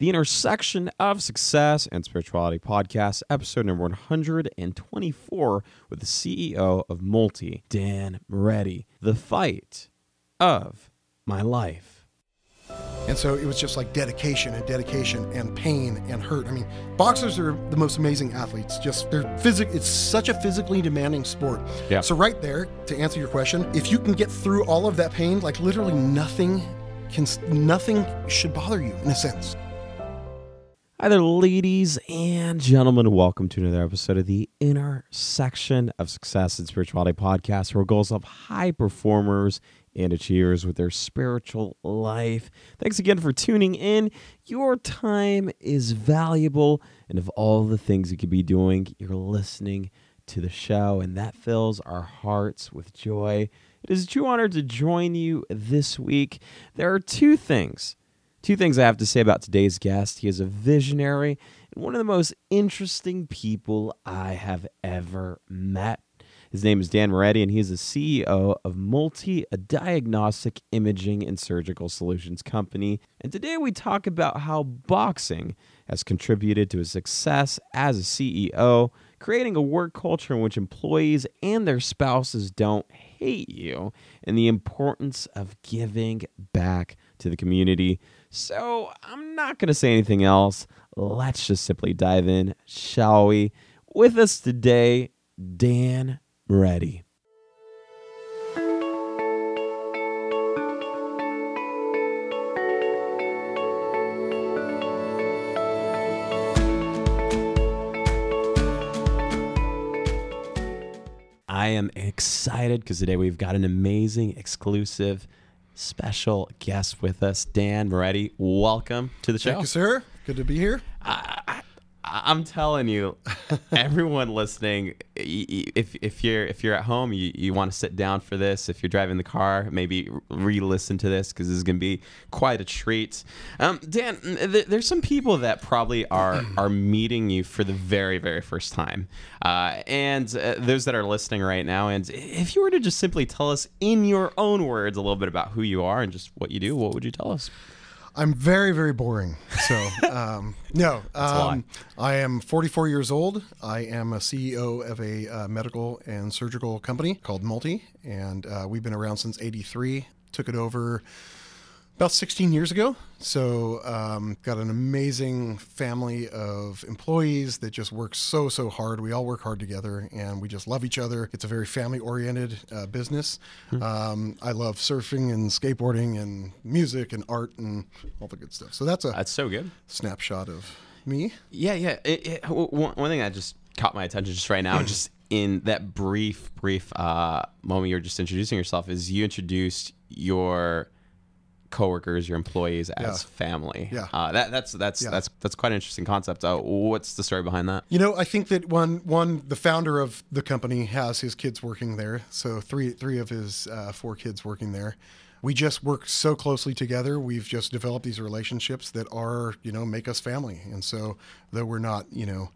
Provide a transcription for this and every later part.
The Intersection of Success and Spirituality podcast, episode number 124, with the CEO of Multi, Dan Moretti. The fight of my life. And so it was just like dedication and dedication and pain and hurt. I mean, boxers are the most amazing athletes. Just they're physic. It's such a physically demanding sport. Yeah. So right there, to answer your question, if you can get through all of that pain, like literally nothing can, nothing should bother you in a sense. Hi there, ladies and gentlemen. Welcome to another episode of the Intersection of Success and Spirituality podcast, where goals of high performers and achievers with their spiritual life. Thanks again for tuning in. Your time is valuable, and of all the things you could be doing, you're listening to the show, and that fills our hearts with joy. It is a true honor to join you this week. There are two things Two things I have to say about today's guest. He is a visionary and one of the most interesting people I have ever met. His name is Dan Moretti, and he is the CEO of Multi, a diagnostic imaging and surgical solutions company. And today we talk about how boxing has contributed to his success as a CEO, creating a work culture in which employees and their spouses don't hate you, and the importance of giving back to the community. So I'm not going to say anything else. Let's just simply dive in, shall we? With us today, Dan Moretti. I am excited because today we've got an amazing exclusive special guest with us, Dan Moretti. Welcome to the show. Thank you, sir. Good to be here. I, I'm telling you, everyone listening, if, if you're if you're at home, you, you want to sit down for this. If you're driving the car, maybe re-listen to this because this is going to be quite a treat. Um, Dan, th- there's some people that probably are are meeting you for the very very first time, uh, and uh, those that are listening right now. And if you were to just simply tell us in your own words a little bit about who you are and just what you do, what would you tell us? I'm very, very boring. So, um, no, um, I am 44 years old. I am a CEO of a uh, medical and surgical company called Multi, and uh, we've been around since '83. Took it over about 16 years ago. So, um, got an amazing family of employees that just work so, so hard. We all work hard together and we just love each other. It's a very family oriented uh, business. Mm-hmm. Um, I love surfing and skateboarding and music and art and all the good stuff. So, that's a that's so good snapshot of me. Yeah, yeah. It, it, one, one thing that just caught my attention just right now, just in that brief, brief uh, moment you're just introducing yourself, is you introduced your coworkers, your employees as Yeah. family. Yeah. Uh, that, that's that's Yeah. that's that's quite an interesting concept. Uh, what's the story behind that? You know, I think that one one the founder of the company has his kids working there. So three three of his uh, four kids working there. We just work so closely together. We've just developed these relationships that are you know make us family. And so though we're not you know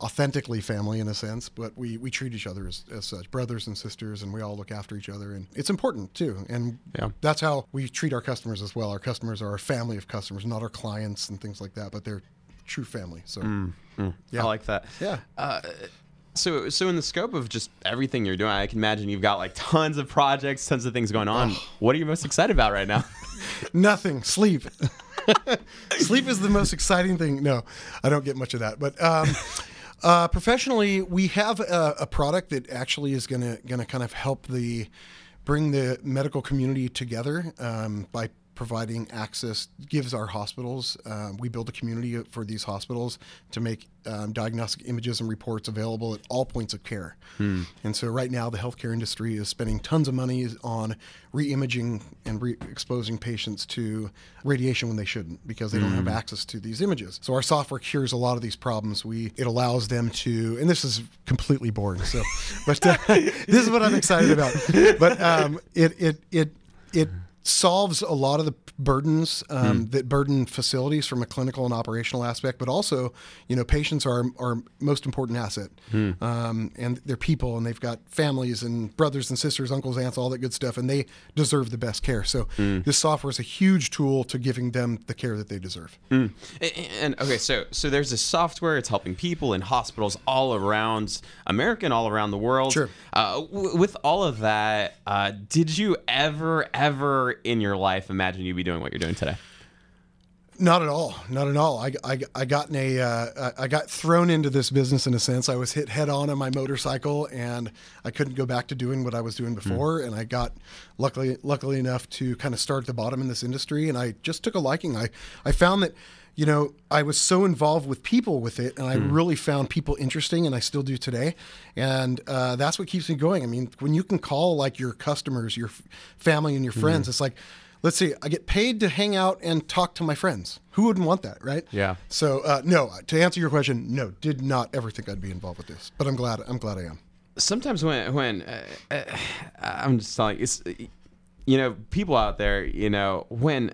authentically family in a sense, but we, we treat each other as, as such, brothers and sisters, and we all look after each other. And it's important too. And Yeah. that's how we treat our customers as well. Our customers are our family of customers, not our clients and things like that, but they're true family. So mm, mm. Yeah. I like that. yeah. Uh, so, so in the scope of just everything you're doing, I can imagine you've got like tons of projects, tons of things going on. What are you most excited about right now? Nothing. Sleep. Sleep is the most exciting thing. No, I don't get much of that. But um, uh, professionally, we have a, a product that actually is going to going to kind of help the bring the medical community together um, by providing access gives our hospitals um, we build a community for these hospitals to make um, diagnostic images and reports available at all points of care. And so right now the healthcare industry is spending tons of money on re-imaging and re-exposing patients to radiation when they shouldn't because they don't have access to these images. So our software cures a lot of these problems. We it allows them to and this is completely boring so but uh, this is what i'm excited about. But um, it it it it solves a lot of the burdens um, that burden facilities from a clinical and operational aspect, but also, you know, patients are our most important asset, um, and they're people, and they've got families and brothers and sisters, uncles, aunts, all that good stuff, and they deserve the best care. So this software is a huge tool to giving them the care that they deserve. And, and okay, so so there's this software. It's helping people in hospitals all around America and all around the world. Sure. Uh, w- with all of that, uh, did you ever, ever in your life imagine you'd be doing what you're doing today? Not at all. Not at all. I, I, I got in a uh, I got thrown into this business in a sense. I was hit head on on my motorcycle, and I couldn't go back to doing what I was doing before. And I got luckily luckily enough to kind of start at the bottom in this industry, and I just took a liking. I I found that you know I was so involved with people with it, and I really found people interesting, and I still do today. And uh, that's what keeps me going. I mean, when you can call like your customers, your f- family, and your friends, it's like let's see, I get paid to hang out and talk to my friends. Who wouldn't want that, right? Yeah. So uh, no, to answer your question, no, did not ever think I'd be involved with this, but I'm glad. I'm glad I am. sometimes when when uh, uh, I'm just telling you, it's you know people out there, you know when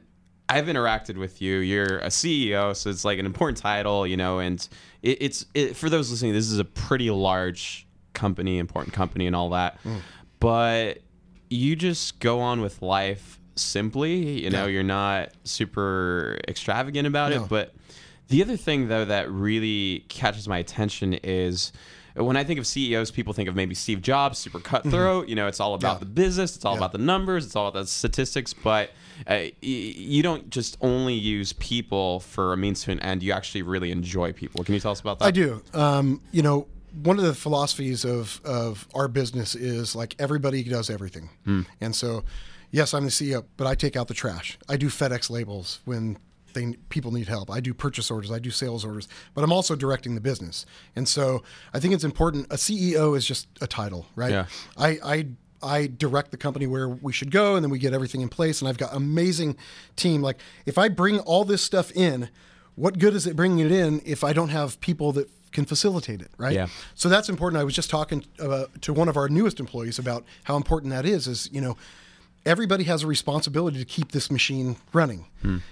I've interacted with you, you're a CEO, so it's like an important title, you know, and it, it's it, for those listening, this is a pretty large company, important company, and all that, but you just go on with life simply, you know, Yeah. you're not super extravagant about No. it, but the other thing, though, that really catches my attention is when I think of CEOs, people think of maybe Steve Jobs, super cutthroat. You know, it's all about Mm-hmm. Yeah. the business, it's all Yeah. about the numbers, it's all about the statistics. But uh, you don't just only use people for a means to an end. You actually really enjoy people. Can you tell us about that? I do. Um, you know, one of the philosophies of of our business is like everybody does everything, and so yes, I'm the CEO, but I take out the trash. I do FedEx labels when they people need help. I do purchase orders. I do sales orders, but I'm also directing the business, and so I think it's important. A CEO is just a title, right? Yeah. I, I I direct the company where we should go, and then we get everything in place. And I've got amazing team. Like if I bring all this stuff in, what good is it bringing it in if I don't have people that can facilitate it, right? Yeah. So that's important. I was just talking uh, to one of our newest employees about how important that is. Is you know. Everybody has a responsibility to keep this machine running.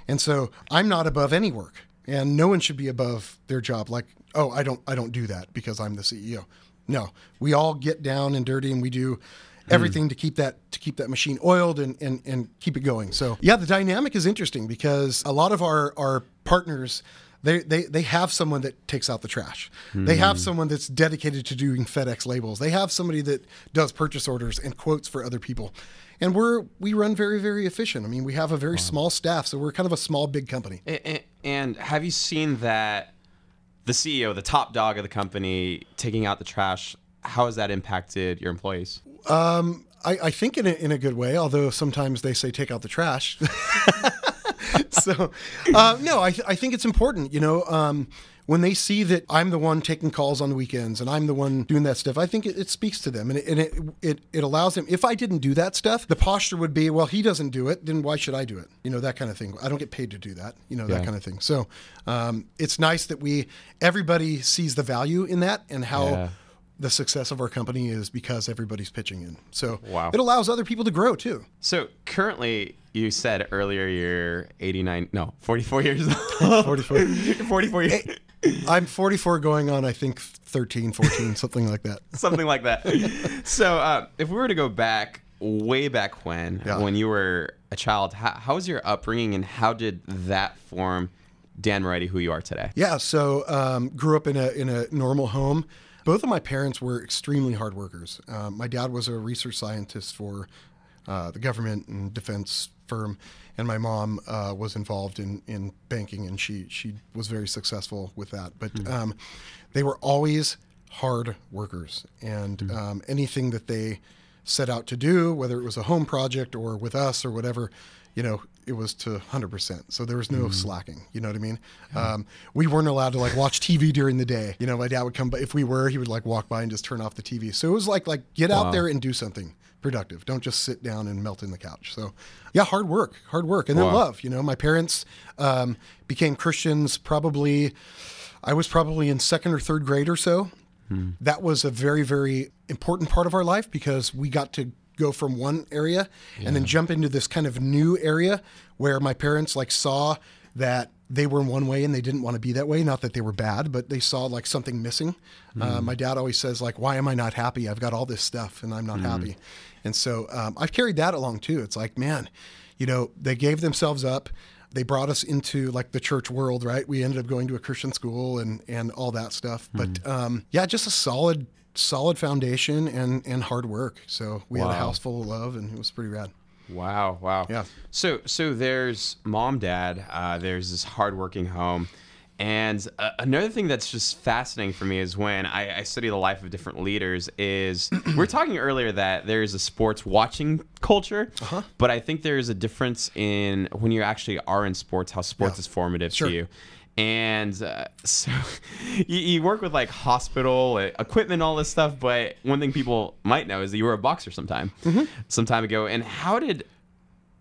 And so I'm not above any work and no one should be above their job like oh i don't i don't do that because i'm the ceo no we all get down and dirty and we do Mm. everything to keep that to keep that machine oiled and, and and keep it going so yeah the dynamic is interesting because a lot of our our partners they, they, they have someone that takes out the trash. They have hmm. someone that's dedicated to doing FedEx labels. They have somebody that does purchase orders and quotes for other people. And we're we run very very efficient. I mean, we have a very small staff, so we're kind of a small big company. A- a- And have you seen that the CEO, the top dog of the company, taking out the trash? How has that impacted your employees? I, I think in a, in a good way, although sometimes they say take out the trash. so, uh, no, I, th- I think it's important. You know, um, when they see that I'm the one taking calls on the weekends and I'm the one doing that stuff, I think it, it speaks to them and, it, and it, it it allows them. If I didn't do that stuff, the posture would be, well, he doesn't do it, then why should I do it? You know, that kind of thing. I don't get paid to do that. You know, Yeah. that kind of thing. So, um, it's nice that we everybody sees the value in that and how Yeah. The success of our company is because everybody's pitching in. So Wow. it allows other people to grow too. So currently, you said earlier you're 89, no, 44 years old. 44. 44 years, I'm 44 going on, I think 13, 14, something like that. something like that. So uh, if we were to go back, way back when, Yeah. when you were a child, how, how was your upbringing and how did that form Dan Moretti who you are today? Yeah, so um, grew up in a in a normal home. Both of my parents were extremely hard workers. Um, my dad was a research scientist for uh, the government and defense firm, and my mom uh, was involved in, in banking, and she she was very successful with that. But um, they were always hard workers, and um, anything that they set out to do, whether it was a home project or with us or whatever, you know, it was to 100%. So there was no slacking. You know what I mean? Um, we weren't allowed to like watch TV during the day. You know, my dad would come, but if we were, he would like walk by and just turn off the TV. So it was like, like get out there and do something productive. Don't just sit down and melt in the couch. So yeah, hard work, hard work. And then love, you know, my parents um, became Christians probably, I was probably in second or third grade or so. That was a very, very important part of our life because we got to go from one area and then jump into this kind of new area where my parents like saw that they were in one way and they didn't want to be that way. Not that they were bad, but they saw like something missing. Uh, my dad always says like, "Why am I not happy? I've got all this stuff and I'm not happy." And so um, I've carried that along too. It's like, man, you know, they gave themselves up. They brought us into like the church world, right? We ended up going to a Christian school and and all that stuff. But um, yeah, just a solid solid foundation and and hard work. So we had a house full of love, and it was pretty rad. Wow, wow. Yeah. So, so there's mom, dad. Uh, there's this hardworking home, and uh, another thing that's just fascinating for me is when I, I study the life of different leaders. Is we we're talking earlier that there's a sports watching culture, Uh-huh. but I think there's a difference in when you actually are in sports, how sports Yeah. is formative Sure. to you. And uh, so you, you work with like hospital uh, equipment, all this stuff. But one thing people might know is that you were a boxer sometime, Mm-hmm. some time ago. And how did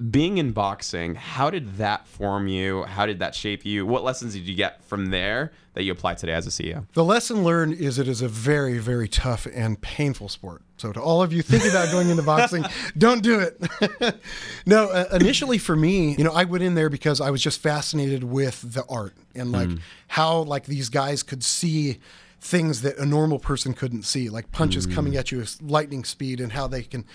being in boxing, how did that form you? How did that shape you? What lessons did you get from there that you apply today as a CEO? The lesson learned is it is a very, very tough and painful sport. So, to all of you thinking about going into boxing, don't do it. no, uh, initially for me, you know, I went in there because I was just fascinated with the art and like how like these guys could see things that a normal person couldn't see, like punches coming at you at lightning speed and how they can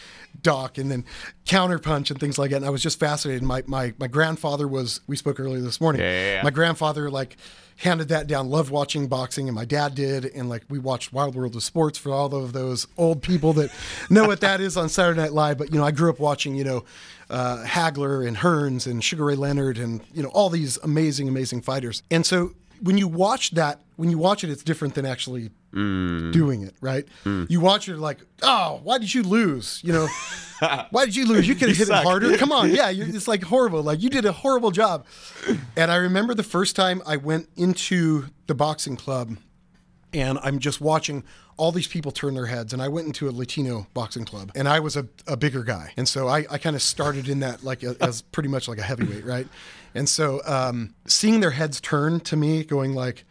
dock and then counter punch and things like that. And I was just fascinated. My my my grandfather was. We spoke earlier this morning. Yeah, yeah, yeah. My grandfather like handed that down loved watching boxing and my dad did and like we watched wild world of sports for all of those old people that know what that is on saturday night live but you know i grew up watching you know uh, hagler and hearns and sugar ray leonard and you know all these amazing amazing fighters and so when you watch that when you watch it it's different than actually mm. doing it right? Mm. You watch it like oh why did you lose? You know? Why did you lose? You could have hit suck. it harder? Come on. Yeah it's like horrible. Like you did a horrible job. And i remember the first time i went into the boxing club and i'm just watching all these people turn their heads and i went into a latino boxing club and i was a, a bigger guy and so i, I kind of started in that like a, as pretty much like a heavyweight right and so um, seeing their heads turn to me going like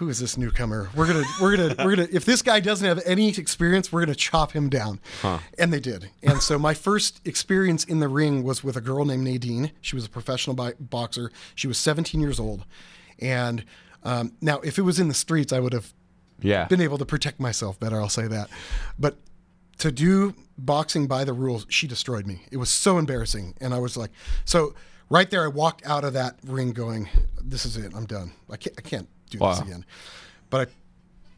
who is this newcomer? We're gonna, we're gonna, we're gonna. If this guy doesn't have any experience, we're gonna chop him down. And they did. And so my first experience in the ring was with a girl named Nadine. She was a professional bi- boxer. She was 17 years old. And um, now, if it was in the streets, I would have Yeah. been able to protect myself better. I'll say that. But to do boxing by the rules, she destroyed me. It was so embarrassing, and I was like, so right there, I walked out of that ring going, "This is it. I'm done. I can't. I can't do this again." But I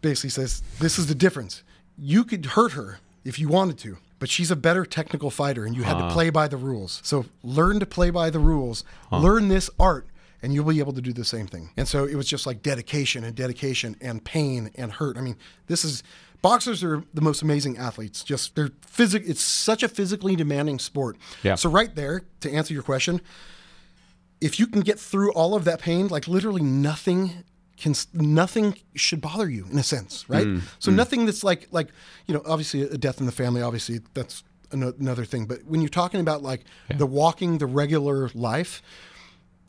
basically says, "This is the difference. You could hurt her if you wanted to." But she's a better technical fighter, and you had to play by the rules. So learn to play by the rules. Learn this art, and you'll be able to do the same thing. And so it was just like dedication and dedication and pain and hurt. I mean, this is boxers are the most amazing athletes. Just they're physic. It's such a physically demanding sport. Yeah. So right there, to answer your question, if you can get through all of that pain, like literally nothing can nothing should bother you in a sense, right? Mm, so mm. nothing that's like like you know obviously a death in the family, obviously that's another thing. But when you're talking about like the walking the regular life,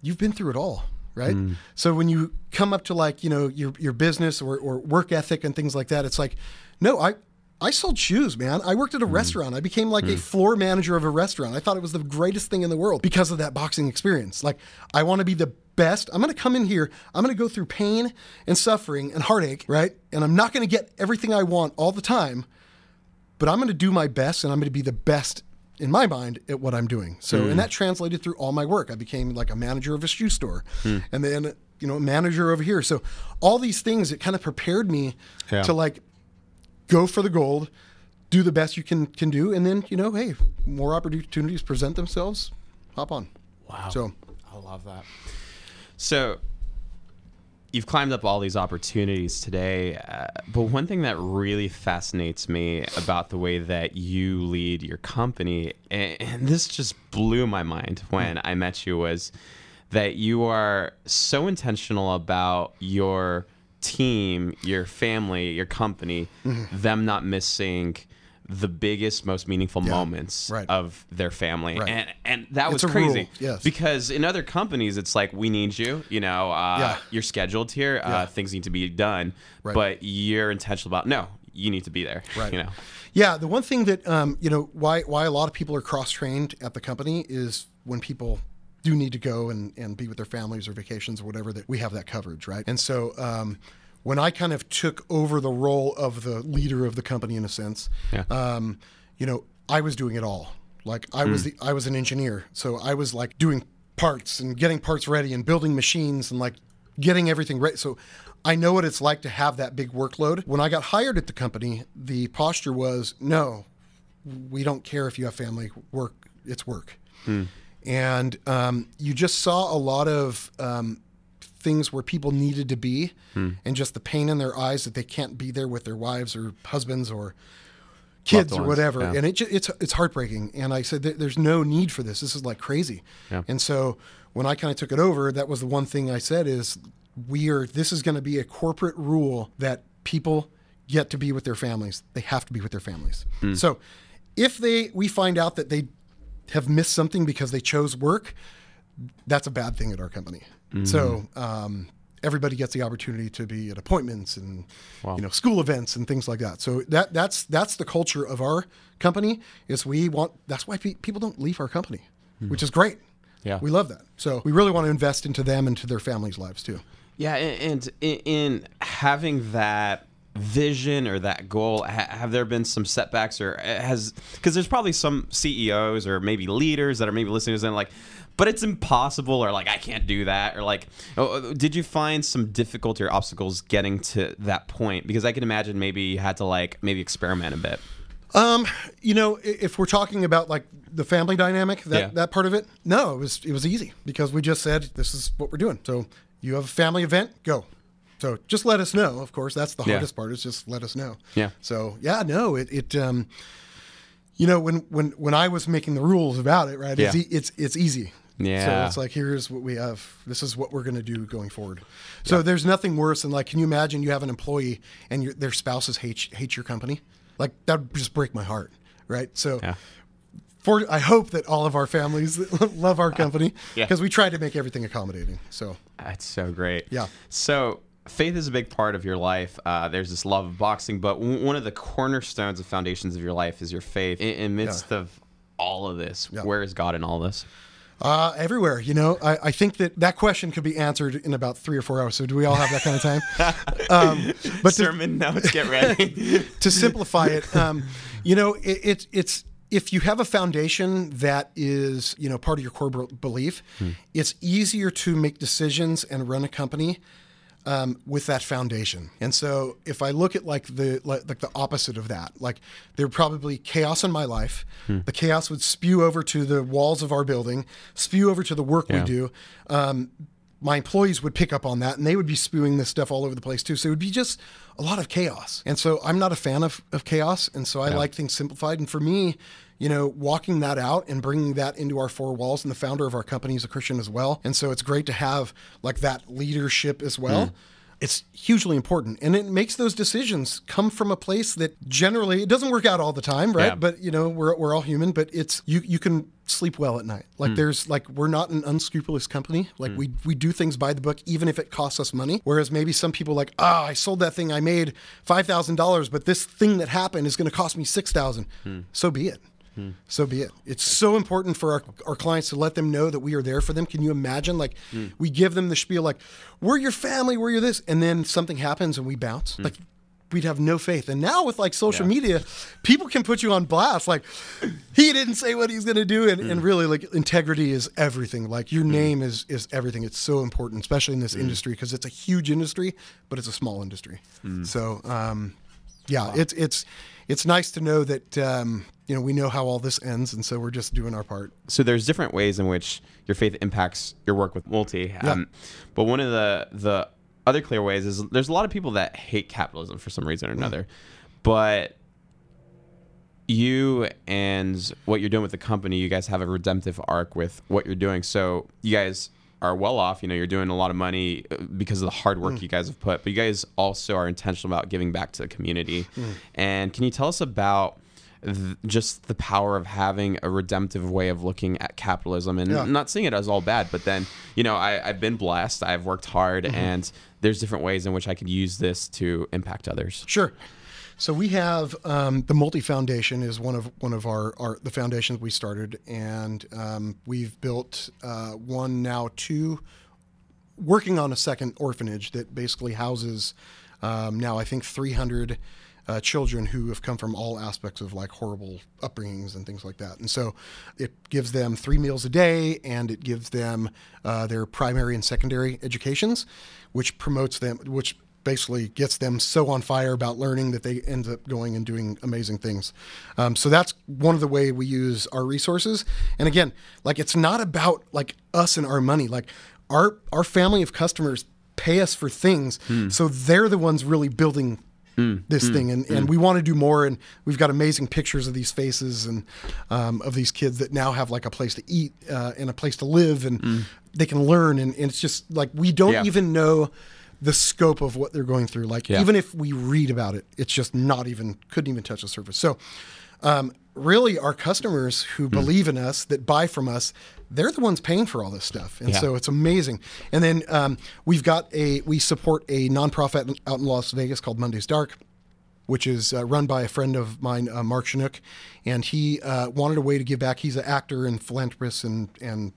you've been through it all, right? Mm. So when you come up to like you know your your business or, or work ethic and things like that, it's like, no, I I sold shoes, man. I worked at a mm. restaurant. I became like a mm. floor manager of a restaurant. I thought it was the greatest thing in the world because of that boxing experience. Like I want to be the best. I'm going to come in here. I'm going to go through pain and suffering and heartache, right? And I'm not going to get everything I want all the time but I'm going to do my best and I'm going to be the best in my mind at what I'm doing. So, and hmm. that translated through all my work. I became like a manager of a shoe store hmm. and then, you know, manager over here. So, all these things, it kind of prepared me Yeah. to like go for the gold, do the best you can can do, and then, you know, hey, more opportunities present themselves, hop on. Wow. So, I love that. So you've climbed up all these opportunities today, uh, but one thing that really fascinates me about the way that you lead your company, and, and this just blew my mind when I met you, was that you are so intentional about your team, your family, your company, them not missing the biggest, most meaningful moments right. of their family, Right. and and that It's was crazy. yes. Because in other companies, it's like we need you. You know, uh, Yeah. you're scheduled here. Uh, things need to be done. Right. But you're intentional about no. you need to be there. Right. You know. Yeah, the one thing that um, you know why why a lot of people are cross trained at the company is when people do need to go and, and be with their families or vacations or whatever that we have that coverage, right? And so um, when I kind of took over the role of the leader of the company in a sense, Yeah. um, you know, I was doing it all. Like I was the I was an engineer, so I was like doing parts and getting parts ready and building machines and like getting everything ready. So I know what it's like to have that big workload. When I got hired at the company, the posture was no, we don't care if you have family work. It's work. And um, you just saw a lot of um, things where people needed to be, and just the pain in their eyes that they can't be there with their wives or husbands or kids Loved or ones, whatever. yeah. And it it's it's heartbreaking. And I said, "There's no need for this. This is like crazy." Yeah. And so when I kind of took it over, that was the one thing I said is, "We are. This is going to be a corporate rule that people get to be with their families. They have to be with their families. Hmm. So if they we find out that they have missed something because they chose work, that's a bad thing at our company. Mm-hmm. So um, everybody gets the opportunity to be at appointments and Wow. you know school events and things like that. So that that's that's the culture of our company. Is we want that's why pe- people don't leave our company, which is great. Yeah. we love that. So we really want to invest into them and to their families' lives too. Yeah, and, and in, in having that vision or that goal, ha- have there been some setbacks or has because there's probably some CEOs or maybe leaders that are maybe listening to this and like, but it's impossible or like I can't do that or like, oh, did you find some difficulty or obstacles getting to that point? Because I can imagine maybe you had to like maybe experiment a bit. Um, you know, if we're talking about like the family dynamic, that, Yeah. that part of it, no, it was it was easy because we just said this is what we're doing. So you have a family event, go. So just let us know. Of course, that's the Yeah. hardest part is just let us know. Yeah. So yeah, no, it it um, you know, when when when I was making the rules about it, right? It's Yeah. e- it's it's easy. So it's like here's what we have. This is what we're going to do going forward. So there's nothing worse than like, can you imagine you have an employee and your, their spouses hate hate your company? Like that would just break my heart, right? So Yeah. for I hope that all of our families love our company Yeah. because we try to make everything accommodating. So That's so great. Yeah. So faith is a big part of your life. Uh, there's this love of boxing, but w- one of the cornerstones and foundations of your life is your faith. In, in midst of all of this, Yeah. where is God in all this? Uh, everywhere, you know, I, I think that that question could be answered in about three or four hours. So do we all have that kind of time? um, but to, Sermon notes, get ready. to simplify it, um, you know, it, it's it's if you have a foundation that is you know part of your core be- belief, it's easier to make decisions and run a company um, with that foundation. And so if I look at like the like, like the opposite of that, like there'd probably chaos in my life. The chaos would spew over to the walls of our building, spew over to the work Yeah. we do. Um, my employees would pick up on that and they would be spewing this stuff all over the place too. So it would be just a lot of chaos. And so I'm not a fan of, of chaos. And so I like things simplified. And for me, you know, walking that out and bringing that into our four walls, and the founder of our company is a Christian as well. And so it's great to have like that leadership as well. Hmm. It's hugely important. And it makes those decisions come from a place that generally it doesn't work out all the time, right? Yeah. But you know, we're, we're all human, but it's you you can sleep well at night. Like hmm. there's like we're not an unscrupulous company. Like hmm. we we do things by the book even if it costs us money. Whereas maybe some people like, "Ah, I sold that thing I made $5,000, but this thing that happened is going to cost me 6,000." Hmm. So be it. So be it. It's so important for our, our clients to let them know that we are there for them. Can you imagine? Like, we give them the spiel, like, we're your family, we're your this, and then something happens and we bounce. Hmm. Like, we'd have no faith. And now with like social Yeah. media, people can put you on blast. Like, he didn't say what he's going to do. And, and hmm. really, like, integrity is everything. Like, your hmm. name is, is everything. It's so important, especially in this industry, because it's a huge industry, but it's a small industry. So, um, yeah, it's, it's, it's nice to know that, um, you know, we know how all this ends, and so we're just doing our part. so there's different ways in which your faith impacts your work with multi. Um, but one of the the other clear ways is there's a lot of people that hate capitalism for some reason or another. But you and what you're doing with the company you guys have a redemptive arc with what you're doing. So you guys are well off you know you're doing a lot of money uh, because of the hard work mm. you guys have put but you guys also are intentional about giving back to the community. Mm. And can you tell us about th- just the power of having a redemptive way of looking at capitalism? And Yeah. not seeing it as all bad but then you know I, i've been blessed i've worked hard mm-hmm. and there's different ways in which i could use this to impact others. Sure. So we have um, the Multi Foundation is one of one of our, our the foundations we started, and um, we've built uh, one now two, working on a second orphanage that basically houses um, now I think 300 uh, children who have come from all aspects of like horrible upbringings and things like that. And so it gives them three meals a day and it gives them uh, their primary and secondary educations, which promotes them, which basically gets them so on fire about learning that they end up going and doing amazing things. Um, so that's one of the way we use our resources. And again, like it's not about like us and our money. Like our our family of customers pay us for things, so they're the ones really building this thing. And, and we want to do more. And we've got amazing pictures of these faces and um, of these kids that now have like a place to eat uh, and a place to live. And they can learn. And, and it's just like we don't Yeah. even know the scope of what they're going through like Yeah. even if we read about it it's just not even couldn't even touch the surface so um, really our customers who Hmm. believe in us that buy from us they're the ones paying for all this stuff and Yeah. so it's amazing and then um, we've got a we support a nonprofit out in las vegas called mondays dark which is uh, run by a friend of mine, uh, Mark Shunock, and he uh, wanted a way to give back. He's an actor and philanthropist, and and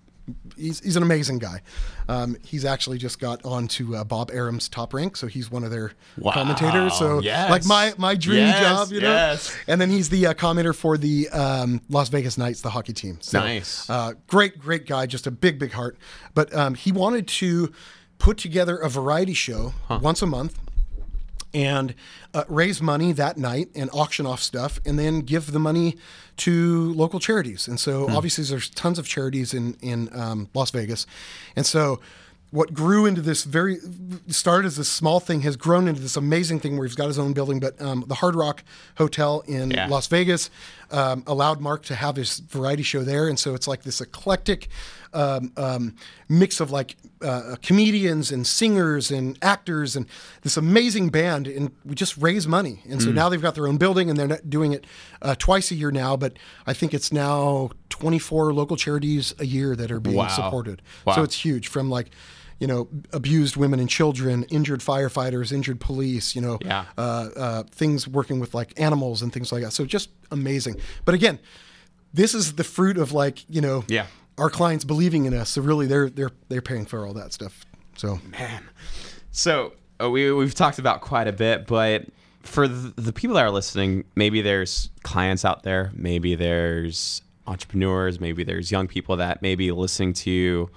he's, he's an amazing guy. Um, he's actually just got on to uh, Bob Arum's Top Rank, so he's one of their Wow. commentators. So Yes. like my my dream Yes, job, you know. yes. And then he's the uh, commentator for the um, Las Vegas Knights, the hockey team. So, Nice. Uh, great, great guy, just a big, big heart. But um, he wanted to put together a variety show once a month and uh, raise money that night and auction off stuff and then give the money to local charities. And so obviously there's tons of charities in in um, Las Vegas, and so. What grew into this very started as this small thing has grown into this amazing thing where he's got his own building. But um, the Hard Rock Hotel in Yeah. Las Vegas um, allowed Mark to have his variety show there, and so it's like this eclectic um, um, mix of like uh, comedians and singers and actors and this amazing band. And we just raise money, and Mm. so now they've got their own building, and they're not doing it uh, twice a year now. But I think it's now 24 local charities a year that are being Wow. supported. Wow. So it's huge from like. You know, abused women and children, injured firefighters, injured police. You know, Yeah. uh, uh, things working with like animals and things like that. So just amazing. But again, this is the fruit of like you know Yeah. our clients believing in us. So really, they're they're they're paying for all that stuff. So Man. So uh, we we've talked about quite a bit, but for the, the people that are listening, maybe there's clients out there, maybe there's entrepreneurs, maybe there's young people that may be listening to.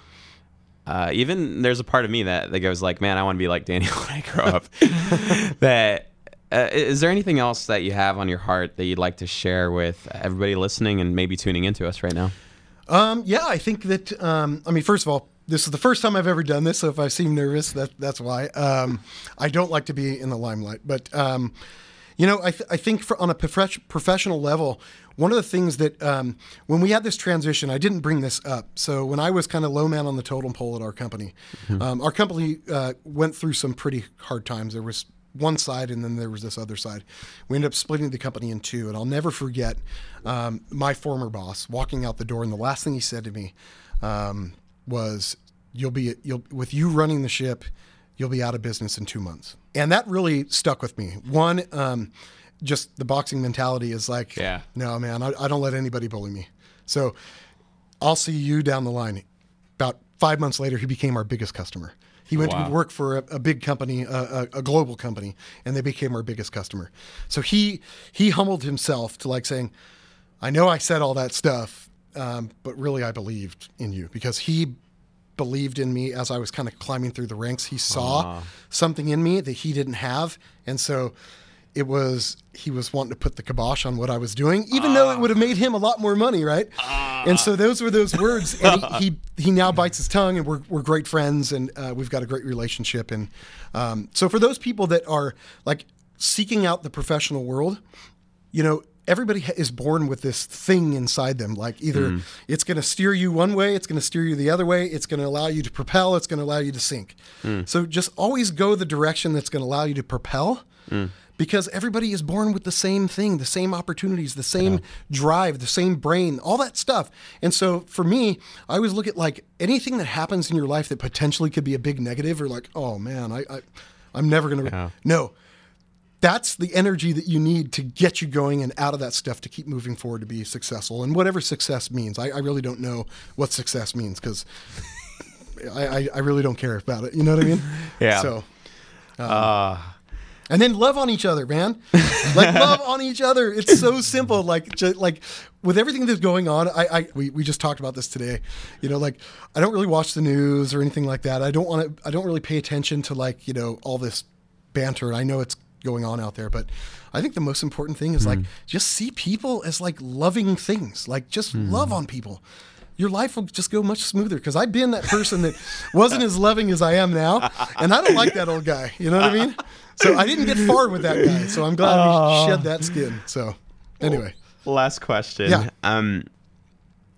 Uh, even there's a part of me that, that goes like, man, I want to be like Daniel when I grow up. that uh, is there anything else that you have on your heart that you'd like to share with everybody listening and maybe tuning into us right now? um, yeah, I think that um, I mean, first of all, this is the first time I've ever done this. So if I seem nervous, that that's why. Um, I don't like to be in the limelight, but um, you know, I, th- I think for, on a prof- professional level, one of the things that um, when we had this transition, I didn't bring this up. So when I was kind of low man on the totem pole at our company, um, our company uh, went through some pretty hard times. There was one side and then there was this other side. We ended up splitting the company in two, and I'll never forget um, my former boss walking out the door, and the last thing he said to me um, was, "You'll be you'll with you running the ship." You'll be out of business in two months. And that really stuck with me. One, um, just the boxing mentality is like, Yeah. no, man, I, I don't let anybody bully me. So I'll see you down the line. About five months later, he became our biggest customer. He went Wow. to work for a, a big company, a, a, a global company, and they became our biggest customer. So he he humbled himself to like saying, "I know I said all that stuff, um, but really I believed in you because he believed in me as I was kind of climbing through the ranks. He saw something in me that he didn't have, and so it was he was wanting to put the kibosh on what I was doing, even though it would have made him a lot more money, right? and so those were those words, and he, he he now bites his tongue, and we're we're great friends, and uh, we've got a great relationship, and um, so for those people that are like seeking out the professional world, you know everybody is born with this thing inside them like either mm. it's going to steer you one way it's going to steer you the other way it's going to allow you to propel it's going to allow you to sink. Mm. So just always go the direction that's going to allow you to propel mm. because everybody is born with the same thing the same opportunities the same drive the same brain all that stuff. And so for me i always look at like anything that happens in your life that potentially could be a big negative or like oh man i, I i'm never going to Yeah. no that's the energy that you need to get you going and out of that stuff to keep moving forward to be successful and whatever success means. I, I really don't know what success means because I, I, I really don't care about it. You know what I mean? Yeah. So. Uh, and then love on each other, man. like love on each other. It's so simple. Like ju- like with everything that's going on, I, I we, we just talked about this today. You know, like I don't really watch the news or anything like that. I don't want to. I don't really pay attention to like you know all this banter. I know it's going on out there, but I think the most important thing is like just see people as like loving things. Like just love on people. Your life will just go much smoother because I've been that person that wasn't as loving as I am now, and I don't like that old guy. You know what I mean? So I didn't get far with that guy. So I'm glad we shed that skin. So anyway, last question. Yeah. Um,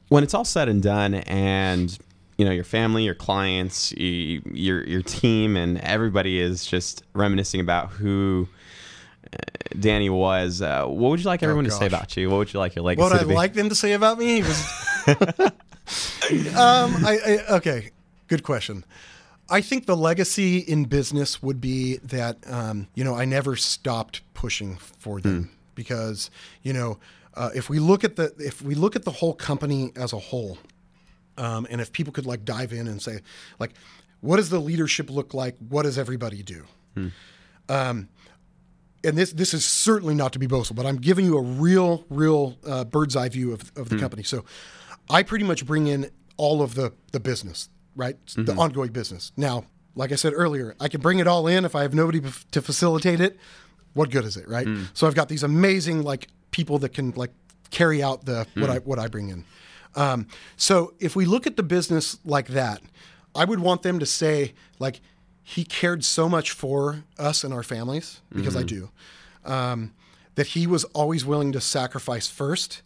when it's all said and done, and you know your family, your clients, your your team, and everybody is just reminiscing about who uh, Danny was. Uh, what would you like everyone to say Oh, about you? What would you like your legacy what I'd like them to say about me was, um, I, I okay, good question. I think the legacy in business would be that um, you know I never stopped pushing for them because you know uh, if we look at the if we look at the whole company as a whole, um, and if people could like dive in and say like, what does the leadership look like? What does everybody do? Um, and this this is certainly not to be boastful, but I'm giving you a real, real uh, bird's eye view of, of the company. So I pretty much bring in all of the the business, right? The ongoing business. Now, like I said earlier, I can bring it all in if I have nobody to facilitate it. What good is it, right? So I've got these amazing like people that can like carry out the what I what I bring in. Um, so if we look at the business like that, I would want them to say like he cared so much for us and our families because I do. Um, that he was always willing to sacrifice first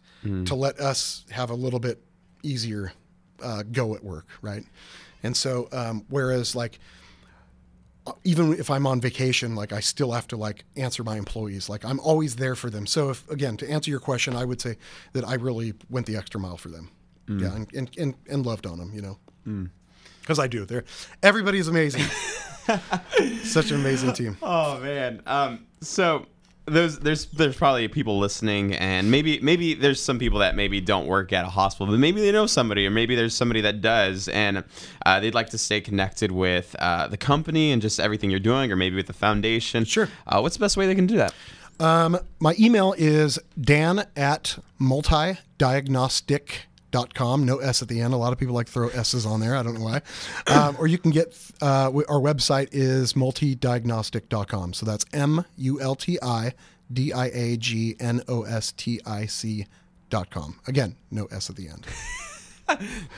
to let us have a little bit easier uh, go at work, right? And so, um, whereas like even if I'm on vacation, like I still have to like answer my employees. Like I'm always there for them. So if again to answer your question, I would say that I really went the extra mile for them. Yeah, and, and and and loved on them. You know, because I do. They're everybody's amazing. Such an amazing team. Oh man. Um. So there's there's there's probably people listening, and maybe maybe there's some people that maybe don't work at a hospital, but maybe they know somebody, or maybe there's somebody that does, and uh, they'd like to stay connected with uh, the company and just everything you're doing, or maybe with the foundation. Sure. Uh, what's the best way they can do that? Um, my email is dan at multidiagnostic.com. No S at the end. A lot of people like to throw S's on there. I don't know why. Um, or you can get uh, our website is multidiagnostic.com. So that's M U L T I D I A G N O S T I C dot com. Again, no S at the end.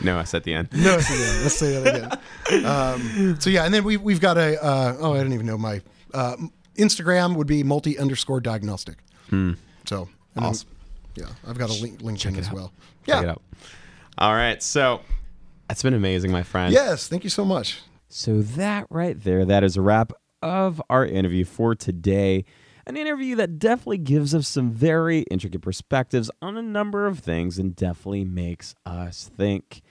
No, S at the end. No S at the end. Let's say that again. Um, so yeah, and then we, we've got a, uh, oh, I don't even know my, uh, Instagram would be multi underscore diagnostic. So, and then- Awesome. Yeah, I've got a link LinkedIn it as out. well. Check it Yeah. out. All right. So that's been amazing, my friend. Yes. Thank you so much. So that right there, that is a wrap of our interview for today. An interview that definitely gives us some very intricate perspectives on a number of things and definitely makes us think.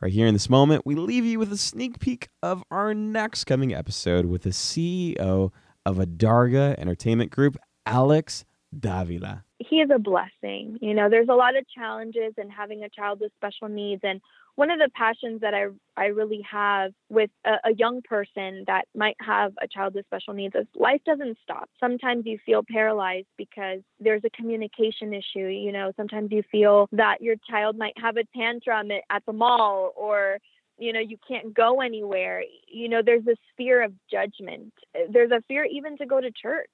Right here in this moment, we leave you with a sneak peek of our next coming episode with the CEO of Adarga Entertainment Group, Alex Davila. he is a blessing. You know, there's a lot of challenges in having a child with special needs. And one of the passions that I, I really have with a, a young person that might have a child with special needs is life doesn't stop. Sometimes you feel paralyzed because there's a communication issue. You know, sometimes you feel that your child might have a tantrum at, at the mall or you know you can't go anywhere you know there's this fear of judgment there's a fear even to go to church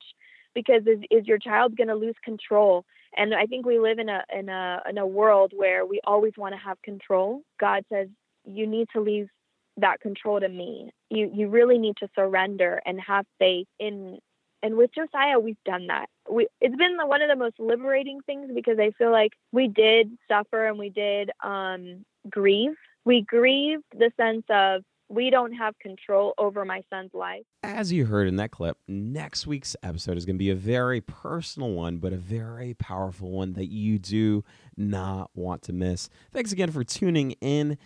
because is, is your child going to lose control? And i think we live in a in a in a world where we always want to have control. God says you need to leave that control to me. You you really need to surrender and have faith in and with josiah we've done that. We it's been the, one of the most liberating things because i feel like we did suffer and we did um grieve. We grieved the sense of we don't have control over my son's life As you heard in that clip, next week's episode is going to be a very personal one, but a very powerful one that you do not want to miss. Thanks again for tuning in.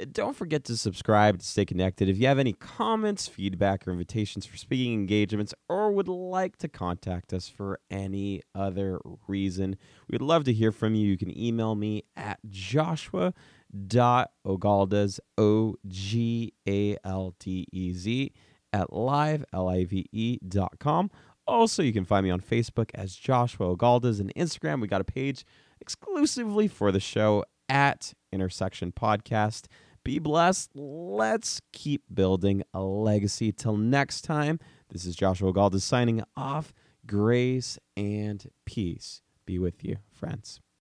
Uh, Don't forget to subscribe to stay connected. If you have any comments, feedback, or invitations for speaking engagements, or would like to contact us for any other reason, we'd love to hear from you. You can email me at joshua dot ogaldez o g a l d e z at live l i v e dot com. Also, you can find me on Facebook as Joshua Ogaldez and Instagram. We got a page exclusively for the show at Intersection Podcast. Be blessed. Let's keep building a legacy. Till next time, this is Joshua Ogaldez signing off. Grace and peace be with you, friends.